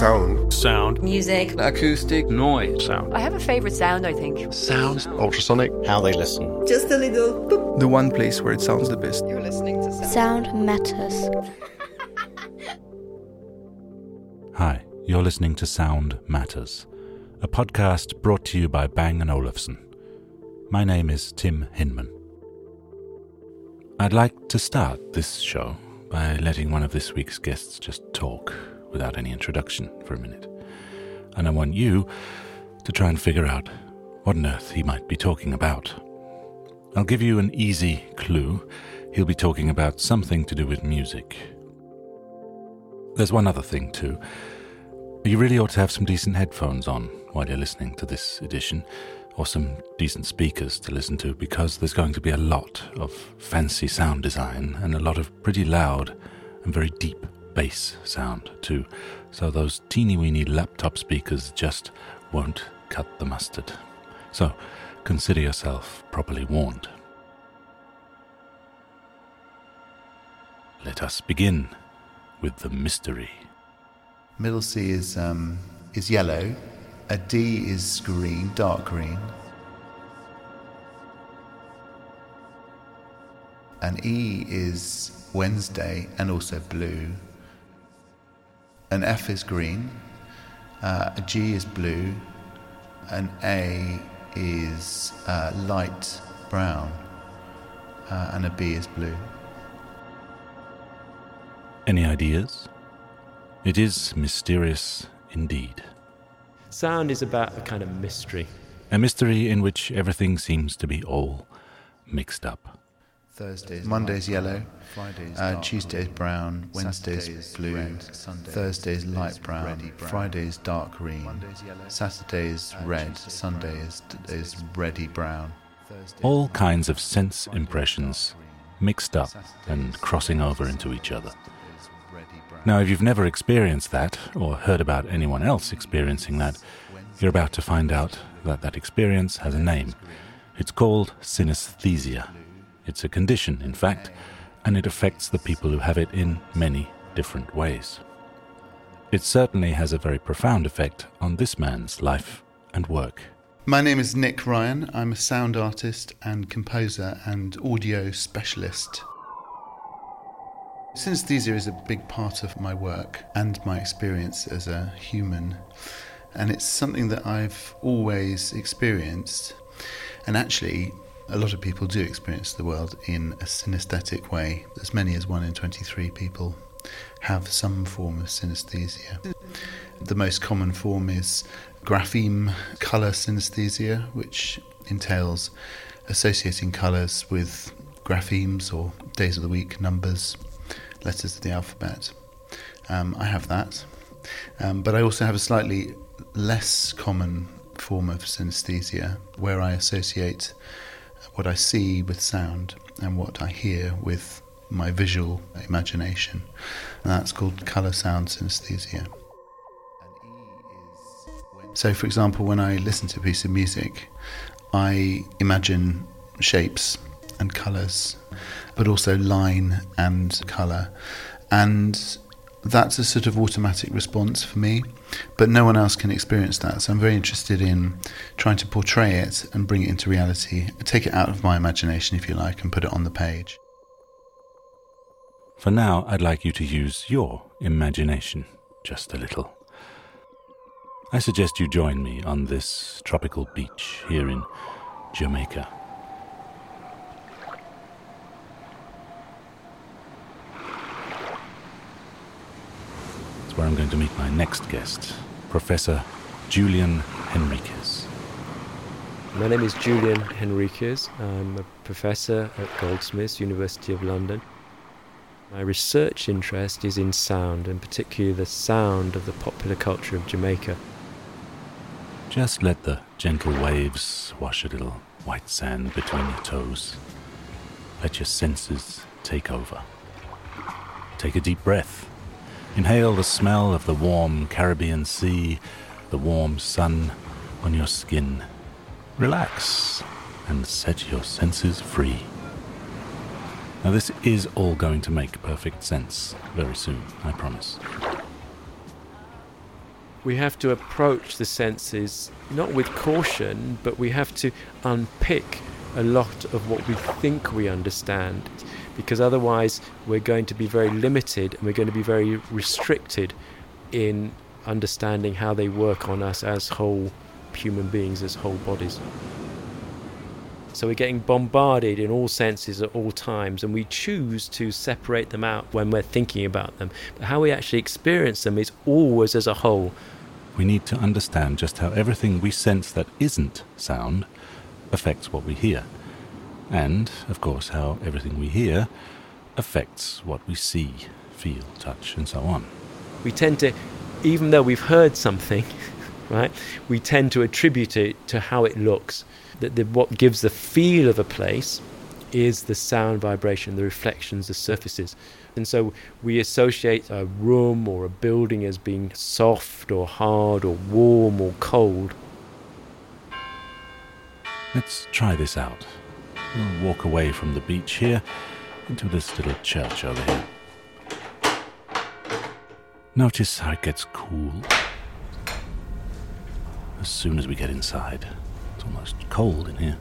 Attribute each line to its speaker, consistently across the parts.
Speaker 1: Sound.
Speaker 2: Sound.
Speaker 3: Music.
Speaker 4: Acoustic.
Speaker 2: Noise. Sound.
Speaker 3: I have a favorite sound, I think.
Speaker 4: Sounds.
Speaker 1: Ultrasonic.
Speaker 5: How they listen.
Speaker 6: Just a little boop.
Speaker 7: The one place where it sounds the best.
Speaker 8: You're listening to Sound,
Speaker 9: sound Matters.
Speaker 10: Hi, you're listening to Sound Matters, a podcast brought to you by Bang & Olufsen. My name is Tim Hinman. I'd like to start this show by letting one of this week's guests just talk without any introduction for a minute. And I want you to try and figure out what on earth he might be talking about. I'll give you an easy clue. He'll be talking about something to do with music. There's one other thing, too. You really ought to have some decent headphones on while you're listening to this edition, or some decent speakers to listen to, because there's going to be a lot of fancy sound design and a lot of pretty loud and very deep bass sound, too. So those teeny weeny laptop speakers just won't cut the mustard. So consider yourself properly warned. Let us begin with the mystery.
Speaker 11: Middle C is um, is yellow. A D is green, dark green. An E is Wednesday and also blue. An F is green. Uh, a G is blue. An A is uh, light brown. Uh, and a B is blue.
Speaker 10: Any ideas? It is mysterious indeed.
Speaker 12: Sound is about a kind of mystery.
Speaker 10: A mystery in which everything seems to be all mixed up.
Speaker 11: Thursdays, Monday's yellow, Fridays, uh, Tuesday's brown, Wednesday's blue, red, Thursday's light brown, Friday's dark green, Saturday's red, Sunday is, is reddy brown.
Speaker 10: All kinds of sense impressions mixed up and crossing over into each other. Now, if you've never experienced that or heard about anyone else experiencing that, you're about to find out that that experience has a name. It's called synesthesia. It's a condition, in fact, and it affects the people who have it in many different ways. It certainly has a very profound effect on this man's life and work.
Speaker 11: My name is Nick Ryan. I'm a sound artist and composer and audio specialist. Synesthesia is a big part of my work and my experience as a human, and it's something that I've always experienced. And actually, a lot of people do experience the world in a synesthetic way. As many as 1 in 23 people have some form of synesthesia. The most common form is grapheme colour synesthesia, which entails associating colours with graphemes or days of the week, numbers, letters of the alphabet. Um, I have that. Um, but I also have a slightly less common form of synesthesia where I associate what I see with sound and what I hear with my visual imagination. And that's called colour sound synesthesia. So, for example, when I listen to a piece of music, I imagine shapes and colours, but also line and colour. And that's a sort of automatic response for me, but no one else can experience that. So I'm very interested in trying to portray it and bring it into reality, take it out of my imagination, if you like, and put it on the page.
Speaker 10: For now, I'd like you to use your imagination just a little. I suggest you join me on this tropical beach here in Jamaica. Where I'm going to meet my next guest, Professor Julian Henriques.
Speaker 12: My name is Julian Henriques. I'm a professor at Goldsmiths, University of London. My research interest is in sound, and particularly the sound of the popular culture of Jamaica.
Speaker 10: Just let the gentle waves wash a little white sand between your toes. Let your senses take over. Take a deep breath. Inhale the smell of the warm Caribbean Sea, the warm sun on your skin. Relax and set your senses free. Now, this is all going to make perfect sense very soon, I promise.
Speaker 12: we have to approach the senses not with caution, but we have to unpick a lot of what we think we understand because otherwise we're going to be very limited and we're going to be very restricted in understanding how they work on us as whole human beings, as whole bodies. So we're getting bombarded in all senses at all times, and we choose to separate them out when we're thinking about them. But how we actually experience them is always as a whole.
Speaker 10: We need to understand just how everything we sense that isn't sound affects what we hear. And, of course, how everything we hear affects what we see, feel, touch, and so on.
Speaker 12: We tend to, even though we've heard something, right, we tend to attribute it to how it looks. That the, what gives the feel of a place is the sound vibration, the reflections, the surfaces. And so we associate a room or a building as being soft or hard or warm or cold.
Speaker 10: Let's try this out. We'll walk away from the beach here into this little church over here. Notice how it gets cool as soon as we get inside. It's almost cold in here.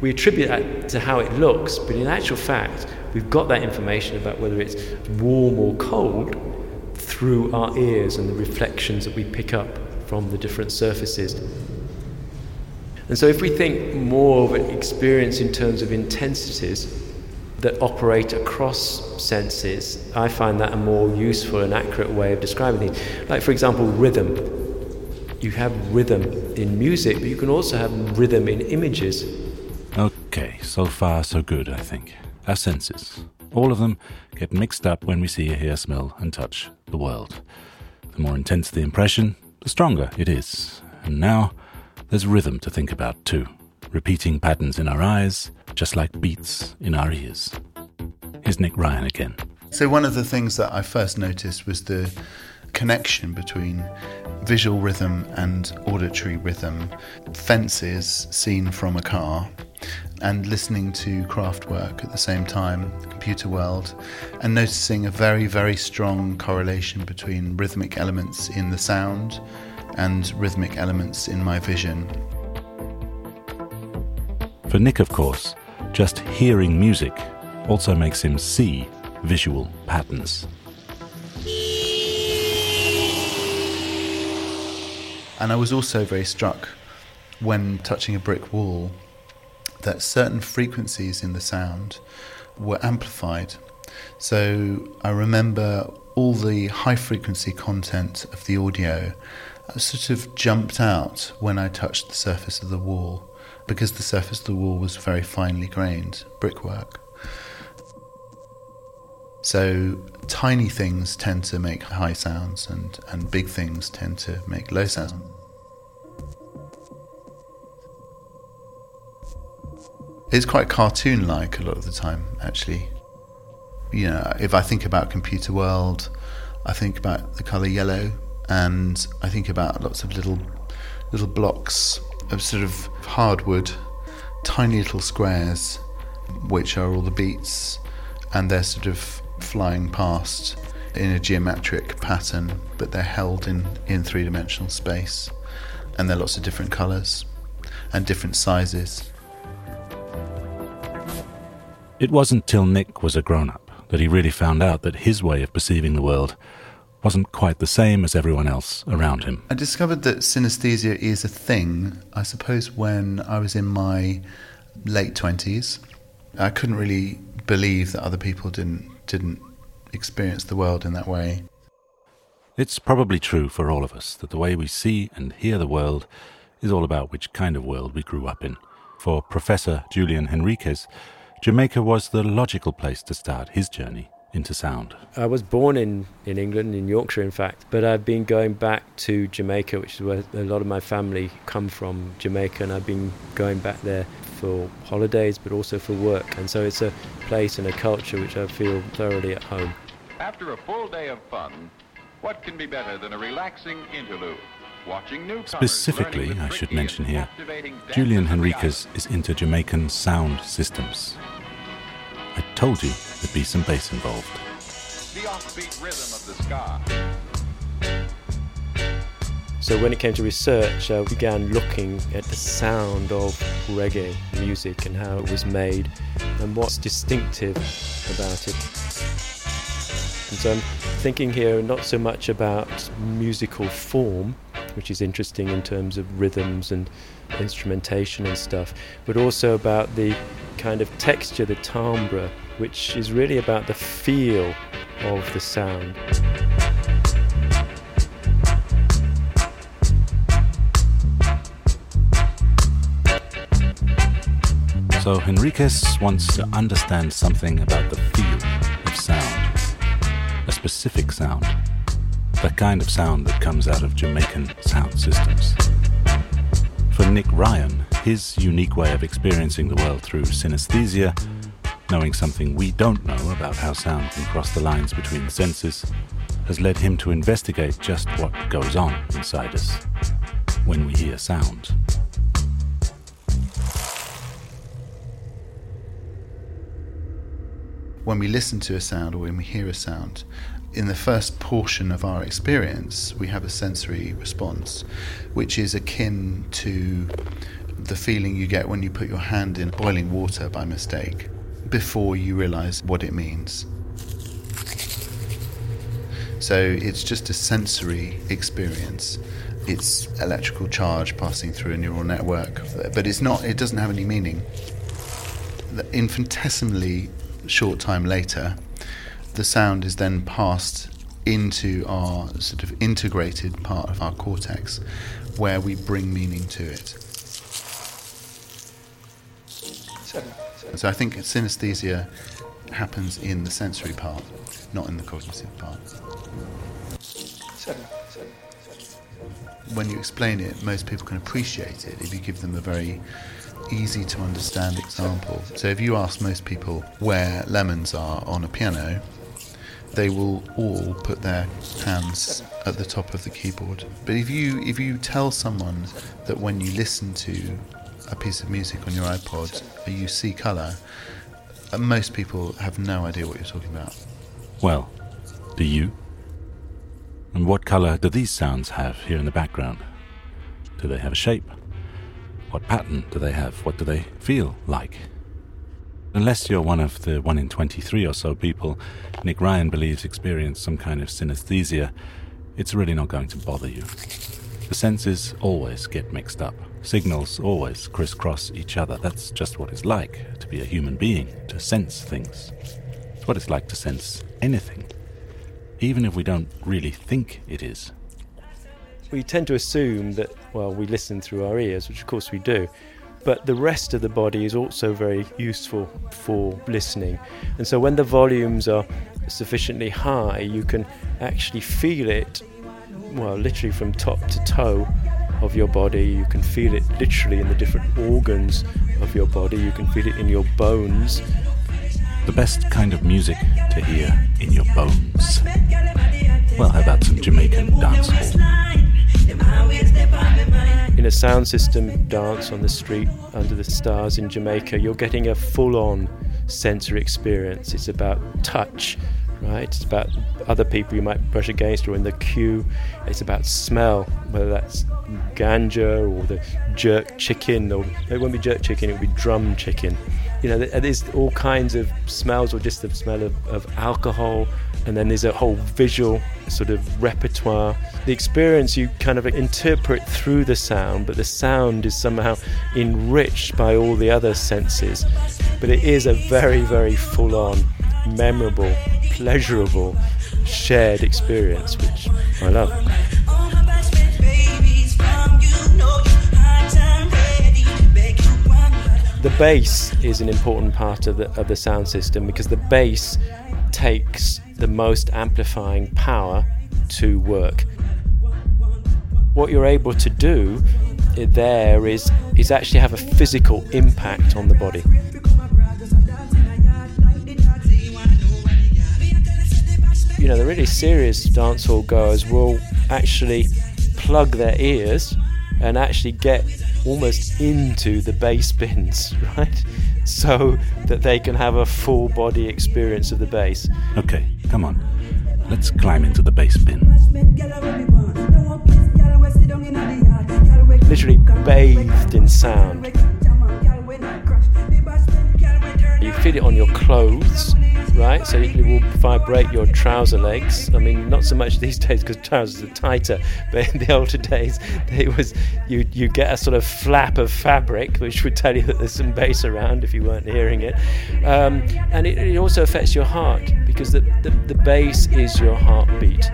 Speaker 12: We attribute that to how it looks, but in actual fact, we've got that information about whether it's warm or cold through our ears and the reflections that we pick up from the different surfaces. And so, if we think more of an experience in terms of intensities that operate across senses, I find that a more useful and accurate way of describing things. Like, for example, rhythm. You have rhythm in music, but you can also have rhythm in images.
Speaker 10: Okay, so far so good, I think. Our senses. All of them get mixed up when we see, hear, smell, and touch the world. The more intense the impression, the stronger it is. And now, there's rhythm to think about too. Repeating patterns in our eyes, just like beats in our ears. Here's Nick Ryan again.
Speaker 11: So, one of the things that I first noticed was the connection between visual rhythm and auditory rhythm. Fences seen from a car and listening to Kraftwerk at the same time, Computer World, and noticing a very, very strong correlation between rhythmic elements in the sound and rhythmic elements in my vision.
Speaker 10: For Nick, of course, just hearing music also makes him see visual patterns.
Speaker 11: And I was also very struck when touching a brick wall that certain frequencies in the sound were amplified. So I remember all the high frequency content of the audio uh, sort of jumped out when I touched the surface of the wall because the surface of the wall was very finely grained brickwork. So tiny things tend to make high sounds and, and big things tend to make low sounds. It's quite cartoon like a lot of the time, actually. You know, if I think about Computer World, I think about the colour yellow, and I think about lots of little little blocks of sort of hardwood, tiny little squares, which are all the beats, and they're sort of flying past in a geometric pattern, but they're held in, in three dimensional space. And they're lots of different colours and different sizes.
Speaker 10: It wasn't till Nick was a grown up that he really found out that his way of perceiving the world wasn't quite the same as everyone else around him.
Speaker 11: I discovered that synesthesia is a thing, I suppose, when I was in my late 20s. I couldn't really believe that other people didn't, didn't experience the world in that way.
Speaker 10: It's probably true for all of us that the way we see and hear the world is all about which kind of world we grew up in. For Professor Julian Henriques, Jamaica was the logical place to start his journey into sound.
Speaker 12: I was born in, in England, in Yorkshire, in fact, but I've been going back to Jamaica, which is where a lot of my family come from, Jamaica, and I've been going back there for holidays, but also for work. And so it's a place and a culture which I feel thoroughly at home.
Speaker 1: After a full day of fun, what can be better than a relaxing interlude?
Speaker 10: Specifically, I should mention here, Julian Henriques is into Jamaican sound systems. I told you there'd be some bass involved.
Speaker 1: the offbeat rhythm of the ska.
Speaker 12: So when it came to research, I began looking at the sound of reggae music and how it was made and what's distinctive about it. And so I'm thinking here not so much about musical form, which is interesting in terms of rhythms and instrumentation and stuff, but also about the kind of texture, the timbre, which is really about the feel of the sound.
Speaker 10: So Henriques wants to understand something about the feel of sound, a specific sound, the kind of sound that comes out of Jamaican sound systems. For Nick Ryan, his unique way of experiencing the world through synesthesia, knowing something we don't know about how sound can cross the lines between the senses, has led him to investigate just what goes on inside us when we hear sound.
Speaker 11: when we listen to a sound or when we hear a sound, in the first portion of our experience, we have a sensory response, which is akin to the feeling you get when you put your hand in boiling water by mistake before you realize what it means. So it's just a sensory experience. It's electrical charge passing through a neural network, but it's not. It doesn't have any meaning. Infinitesimally short time later, the sound is then passed into our sort of integrated part of our cortex where we bring meaning to it. So I think synesthesia happens in the sensory part, not in the cognitive part. When you explain it, most people can appreciate it if you give them a very easy to understand example. So if you ask most people where lemons are on a piano, they will all put their hands at the top of the keyboard. But if you if you tell someone that when you listen to a piece of music on your iPod, you see colour, uh, most people have no idea what you're talking about.
Speaker 10: Well, do you? And what colour do these sounds have here in the background? Do they have a shape? What pattern do they have? What do they feel like? Unless you're one of the 1 in 23 or so people Nick Ryan believes experience some kind of synesthesia, it's really not going to bother you. The senses always get mixed up. Signals always crisscross each other. That's just what it's like to be a human being, to sense things. It's what it's like to sense anything, even if we don't really think it is
Speaker 12: we tend to assume that, well, we listen through our ears, which of course we do, but the rest of the body is also very useful for listening. And so when the volumes are sufficiently high, you can actually feel it, well, literally from top to toe of your body. You can feel it literally in the different organs of your body. You can feel it in your bones.
Speaker 10: The best kind of music to hear in your bones. Well, how about some Jamaican dancehall?
Speaker 12: In a sound system dance on the street under the stars in Jamaica, you're getting a full on sensory experience. It's about touch, right? It's about other people you might brush against or in the queue. It's about smell, whether that's ganja or the jerk chicken, or it won't be jerk chicken, it will be drum chicken. You know, there's all kinds of smells, or just the smell of, of alcohol, and then there's a whole visual sort of repertoire. The experience you kind of interpret through the sound, but the sound is somehow enriched by all the other senses. But it is a very, very full on, memorable, pleasurable, shared experience, which I love. The bass is an important part of the, of the sound system because the bass takes the most amplifying power to work. What you're able to do there is, is actually have a physical impact on the body. You know, the really serious dancehall goers will actually plug their ears and actually get almost into the bass bins, right? so that they can have a full body experience of the bass.
Speaker 10: Okay, come on. Let's climb into the bass bin.
Speaker 12: Literally bathed in sound. You feel it on your clothes right? So it will vibrate your trouser legs. I mean, not so much these days because trousers are tighter, but in the older days, it was you you get a sort of flap of fabric which would tell you that there's some bass around if you weren't hearing it, um, and it, it, also affects your heart because the, the, the bass is your heartbeat.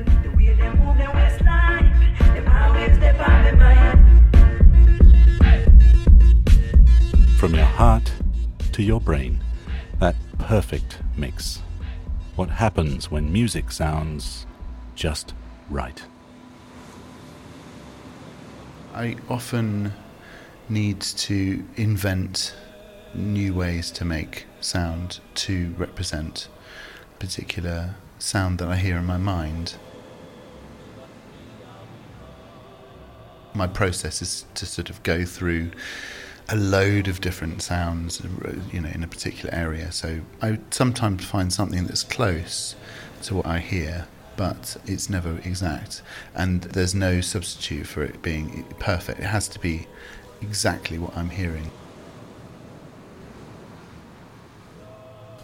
Speaker 10: From your heart to your brain, perfect mix. What happens when music sounds just right?
Speaker 11: I often need to invent new ways to make sound to represent a particular sound that I hear in my mind. My process is to sort of go through a load of different sounds, you know, in a particular area. So I sometimes find something that's close to what I hear, but it's never exact, and there's no substitute for it being perfect. It has to be exactly what I'm hearing.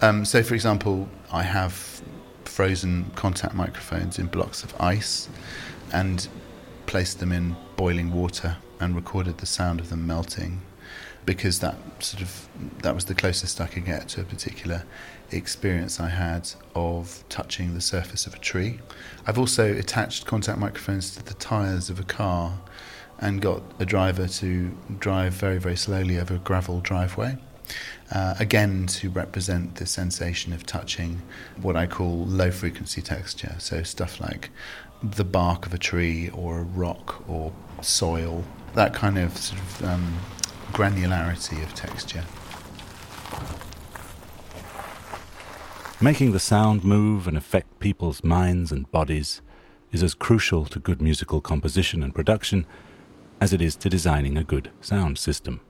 Speaker 11: Um, so, for example, I have frozen contact microphones in blocks of ice and placed them in boiling water and recorded the sound of them melting because that sort of that was the closest I could get to a particular experience I had of touching the surface of a tree. I've also attached contact microphones to the tires of a car and got a driver to drive very very slowly over a gravel driveway. Uh, again, to represent the sensation of touching what I call low frequency texture. So, stuff like the bark of a tree or a rock or soil, that kind of sort of um, granularity of texture.
Speaker 10: Making the sound move and affect people's minds and bodies is as crucial to good musical composition and production as it is to designing a good sound system.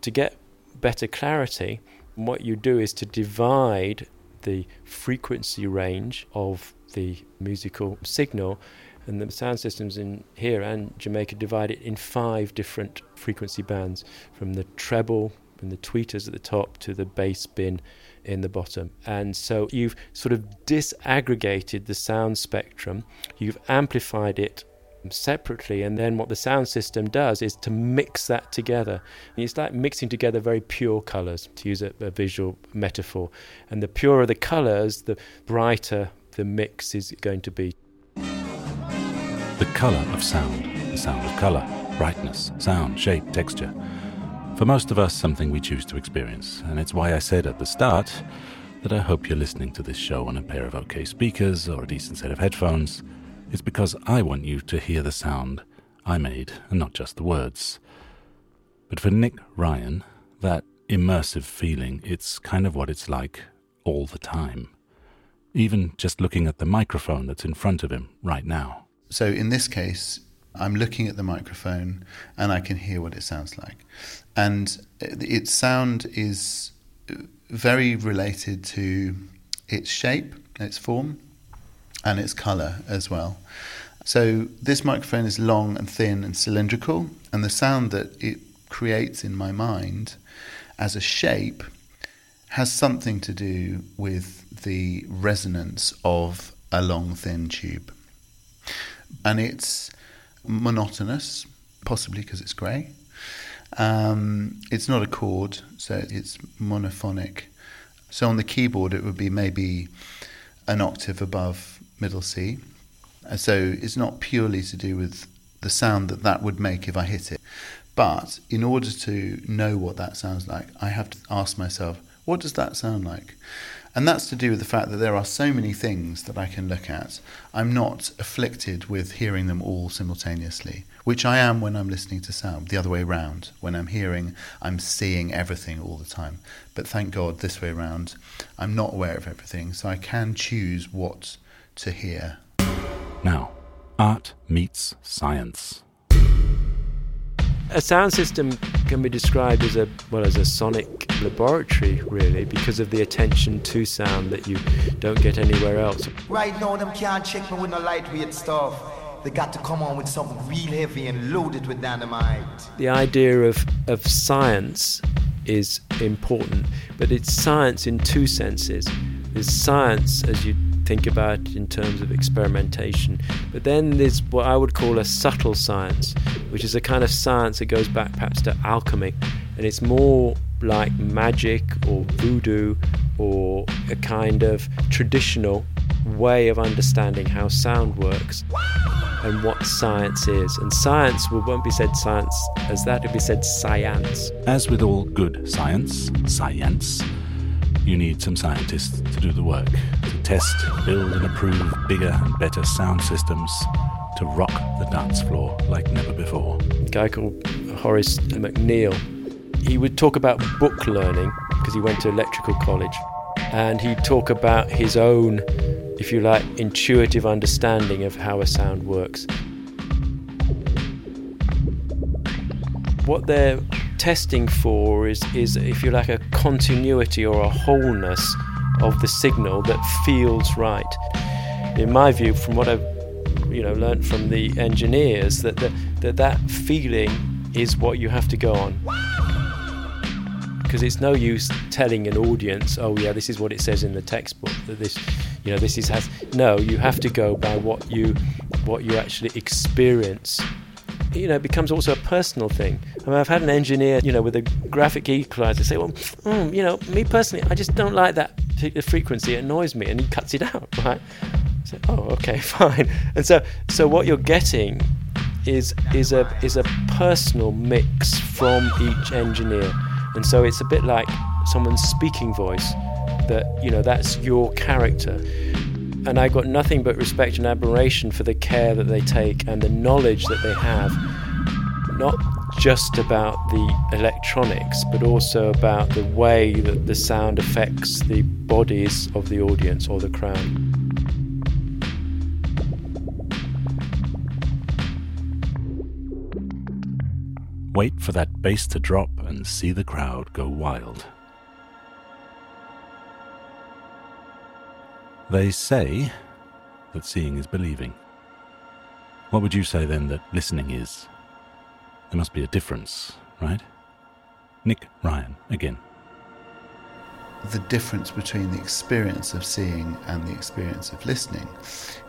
Speaker 12: To get better clarity, what you do is to divide the frequency range of the musical signal and the sound systems in here and Jamaica divide it in five different frequency bands from the treble and the tweeters at the top to the bass bin in the bottom. And so you've sort of disaggregated the sound spectrum, you've amplified it separately and then what the sound system does is to mix that together. It's like mixing together very pure colors to use a, a visual metaphor. And the purer the colors the brighter the mix is going to be
Speaker 10: the colour of sound, the sound of colour, brightness, sound, shape, texture. For most of us, something we choose to experience, and it's why I said at the start that I hope you're listening to this show on a pair of OK speakers or a decent set of headphones. It's because I want you to hear the sound I made and not just the words. But for Nick Ryan, that immersive feeling, it's kind of what it's like all the time. Even just looking at the microphone that's in front of him right now.
Speaker 11: So in this case, I'm looking at the microphone and I can hear what it sounds like. And its sound is very related to its shape, its form, and its color as well. So this microphone is long and thin and cylindrical, and the sound that it creates in my mind as a shape has something to do with the resonance of a long thin tube and it's monotonous, possibly because it's grey. Um, it's not a chord, so it's monophonic. So on the keyboard, it would be maybe an octave above middle C. So it's not purely to do with the sound that that would make if I hit it. But in order to know what that sounds like, I have to ask myself, what does that sound like? And that's to do with the fact that there are so many things that I can look at. I'm not afflicted with hearing them all simultaneously, which I am when I'm listening to sound, the other way around. When I'm hearing, I'm seeing everything all the time. But thank God, this way around, I'm not aware of everything, so I can choose what to hear.
Speaker 10: Now, art meets science.
Speaker 12: A sound system can be described as a well as a sonic laboratory, really, because of the attention to sound that you don't get anywhere else.
Speaker 2: Right now, them can't check me with no lightweight stuff. They got to come on with something real heavy and loaded with dynamite.
Speaker 12: The idea of, of science is important, but it's science in two senses. There's science as you think about in terms of experimentation. But then there's what I would call a subtle science, which is a kind of science that goes back perhaps to alchemy, and it's more like magic or voodoo or a kind of traditional way of understanding how sound works and what science is. And science won't be said science as that, it'll be said science.
Speaker 10: As with all good science, science, you need some scientists to do the work, to test, build, and approve bigger and better sound systems to rock the dance floor like never before.
Speaker 12: A guy called Horace McNeil, he would talk about book learning because he went to electrical college, and he'd talk about his own, if you like, intuitive understanding of how a sound works. What they're testing for is, is, if you like, a continuity or a wholeness of the signal that feels right. In my view, from what I've you know learned from the engineers, that that, that, that feeling is what you have to go on. Because it's no use telling an audience, oh yeah, this is what it says in the textbook. That this, you know, this is has. No, you have to go by what you, what you actually experience you know, it becomes also a personal thing. I mean, I've had an engineer, you know, with a graphic equalizer say, well, mm, you know, me personally, I just don't like that particular frequency. It annoys me, and he cuts it out, right? So, oh, okay, fine. And so, so what you're getting is is a is a personal mix from each engineer, and so it's a bit like someone's speaking voice. That you know, that's your character and I got nothing but respect and admiration for the care that they take and the knowledge that they have, not just about the electronics, but also about the way that the sound affects the bodies of the audience or the crowd.
Speaker 10: Wait for that bass to drop and see the crowd go wild. They say that seeing is believing. What would you say then that listening is? There must be a difference, right? Nick Ryan again.
Speaker 11: The difference between the experience of seeing and the experience of listening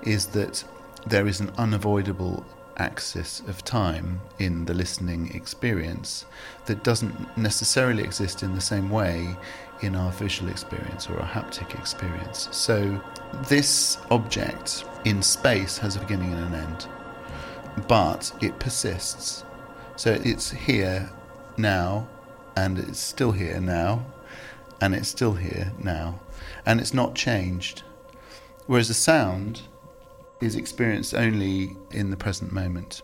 Speaker 11: is that there is an unavoidable axis of time in the listening experience that doesn't necessarily exist in the same way in our visual experience or our haptic experience. So, this object in space has a beginning and an end, but it persists. So, it's here now, and it's still here now, and it's still here now, and it's not changed. Whereas a sound is experienced only in the present moment.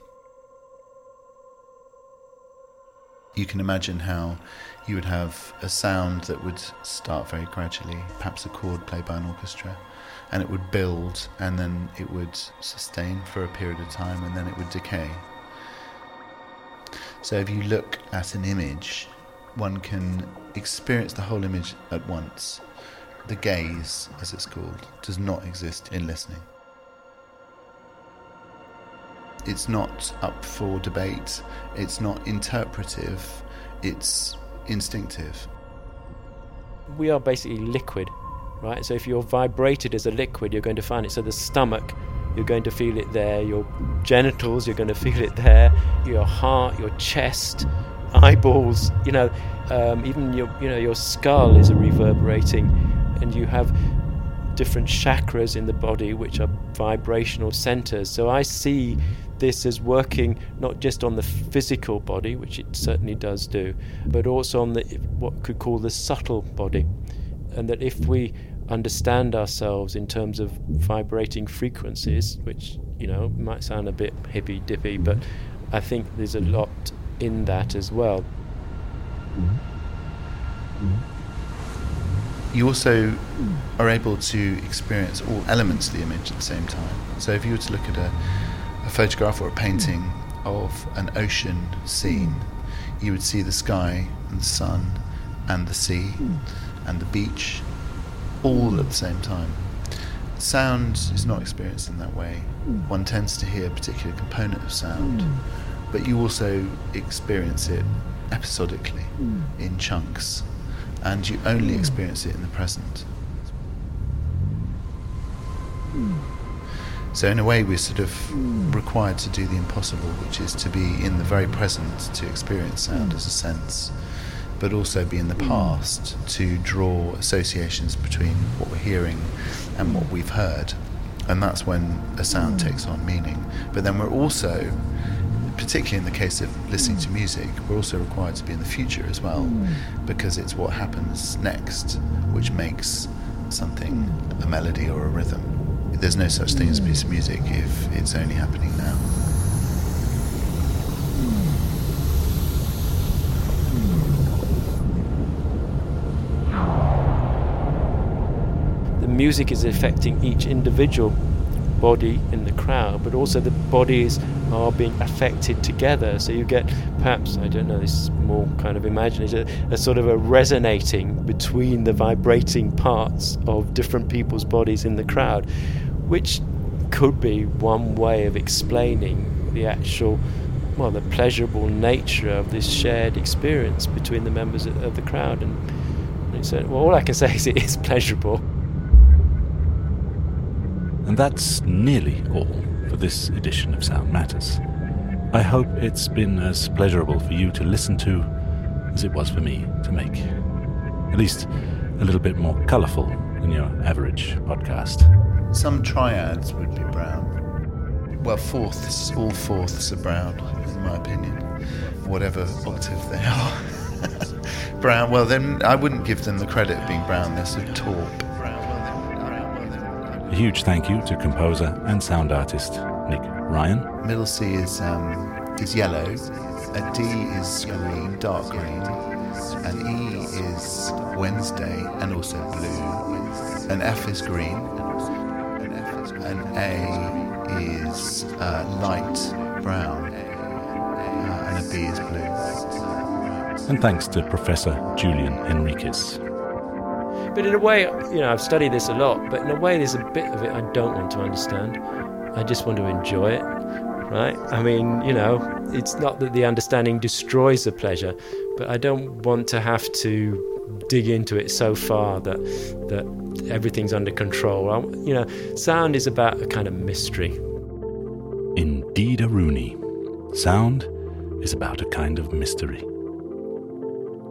Speaker 11: You can imagine how you would have a sound that would start very gradually, perhaps a chord played by an orchestra, and it would build and then it would sustain for a period of time and then it would decay. So if you look at an image, one can experience the whole image at once. The gaze, as it's called, does not exist in listening. It's not up for debate, it's not interpretive, it's instinctive.
Speaker 12: We are basically liquid, right? So if you're vibrated as a liquid, you're going to find it. So the stomach, you're going to feel it there. Your genitals, you're going to feel it there. Your heart, your chest, eyeballs. You know, um, even your you know your skull is a reverberating, and you have different chakras in the body which are vibrational centers. So I see this as working not just on the physical body, which it certainly does do, but also on the what could call the subtle body, and that if we understand ourselves in terms of vibrating frequencies, which you know might sound a bit hippy dippy, but I think there's a lot in that as well.
Speaker 11: You also are able to experience all elements of the image at the same time. So if you were to look at a a photograph or a painting of an ocean scene, you would see the sky and the sun and the sea and the beach all at the same time. Sound is not experienced in that way. One tends to hear a particular component of sound, mm. but you also experience it episodically mm. in chunks, and you only mm. experience it in the present. So, in a way, we're sort of required to do the impossible, which is to be in the very present to experience sound as a sense, but also be in the hmm. past to draw associations between what we're hearing and what we've heard. And that's when a sound hmm. takes on meaning. But then we're also, particularly in the case of listening to hmm. music, we're also required to be in the future as well, because it's what happens next which makes something a melody or a rhythm. There's no such thing as a piece of music if it's only happening now.
Speaker 12: the music is affecting each individual body in the crowd, but also the bodies are being affected together. So you get perhaps, I don't know, this is more kind of imaginative, a, a sort of a resonating between the vibrating parts of different people's bodies in the crowd, which could be one way of explaining the actual well the pleasurable nature of this shared experience between the members of, of the crowd and, and so well all I can say is it is pleasurable
Speaker 10: And that's nearly all for this edition of Sound Matters. I hope it's been as pleasurable for you to listen to as it was for me to make. At least a little bit more colourful than your average podcast.
Speaker 11: Some triads would be brown. Well, fourths, all fourths are brown, in my opinion, whatever octave they are. brown, well, then I wouldn't give them the credit of being brown, they're sort of taupe.
Speaker 10: A huge thank you to composer and sound artist Nick Ryan.
Speaker 11: Middle C is um, is yellow, a D is green, dark green, an E is Wednesday and also blue, an F is green, an A is uh, light brown, uh, and a B is blue.
Speaker 10: And thanks to Professor Julian Henriques.
Speaker 12: But in a way, you know, I've studied this a lot, but in a way, there's a bit of it I don't want to understand. I just want to enjoy it, right? I mean, you know, it's not that the understanding destroys the pleasure, but I don't want to have to dig into it so far that that everything's under control. I, you know, sound is about a kind of mystery.
Speaker 10: Indeed, a Rooney. Sound is about a kind of mystery.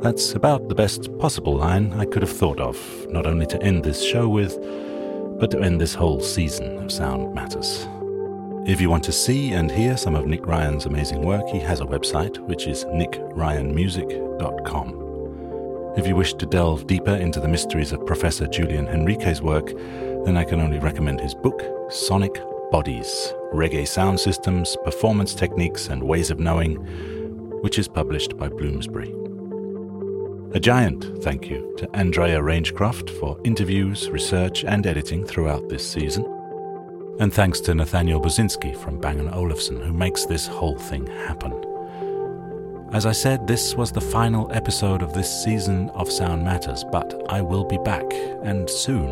Speaker 10: That's about the best possible line I could have thought of, not only to end this show with, but to end this whole season of Sound Matters. If you want to see and hear some of Nick Ryan's amazing work, he has a website, which is nickryanmusic.com. If you wish to delve deeper into the mysteries of Professor Julian Henriques' work, then I can only recommend his book, Sonic Bodies Reggae Sound Systems, Performance Techniques, and Ways of Knowing, which is published by Bloomsbury. A giant thank you to Andrea Rangecroft for interviews, research, and editing throughout this season. And thanks to Nathaniel Buzinski from Bang & Olufsen, who makes this whole thing happen. As I said, this was the final episode of this season of Sound Matters, but I will be back, and soon,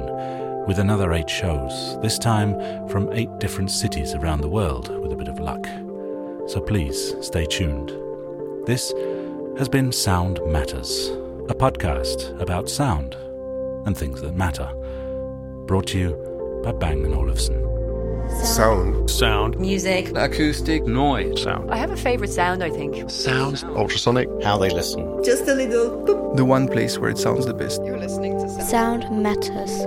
Speaker 10: with another eight shows, this time from eight different cities around the world, with a bit of luck. So please stay tuned. This has been Sound Matters, a podcast about sound and things that matter, brought to you by Bang & Olufsen.
Speaker 7: Sound.
Speaker 3: Sound.
Speaker 4: Music.
Speaker 3: Acoustic. Noise. Sound.
Speaker 4: I have a favorite sound, I think.
Speaker 3: Sounds.
Speaker 7: Ultrasonic.
Speaker 3: How they listen.
Speaker 5: Just a little boop.
Speaker 7: The one place where it sounds the best.
Speaker 5: You're listening to sound.
Speaker 6: Sound matters.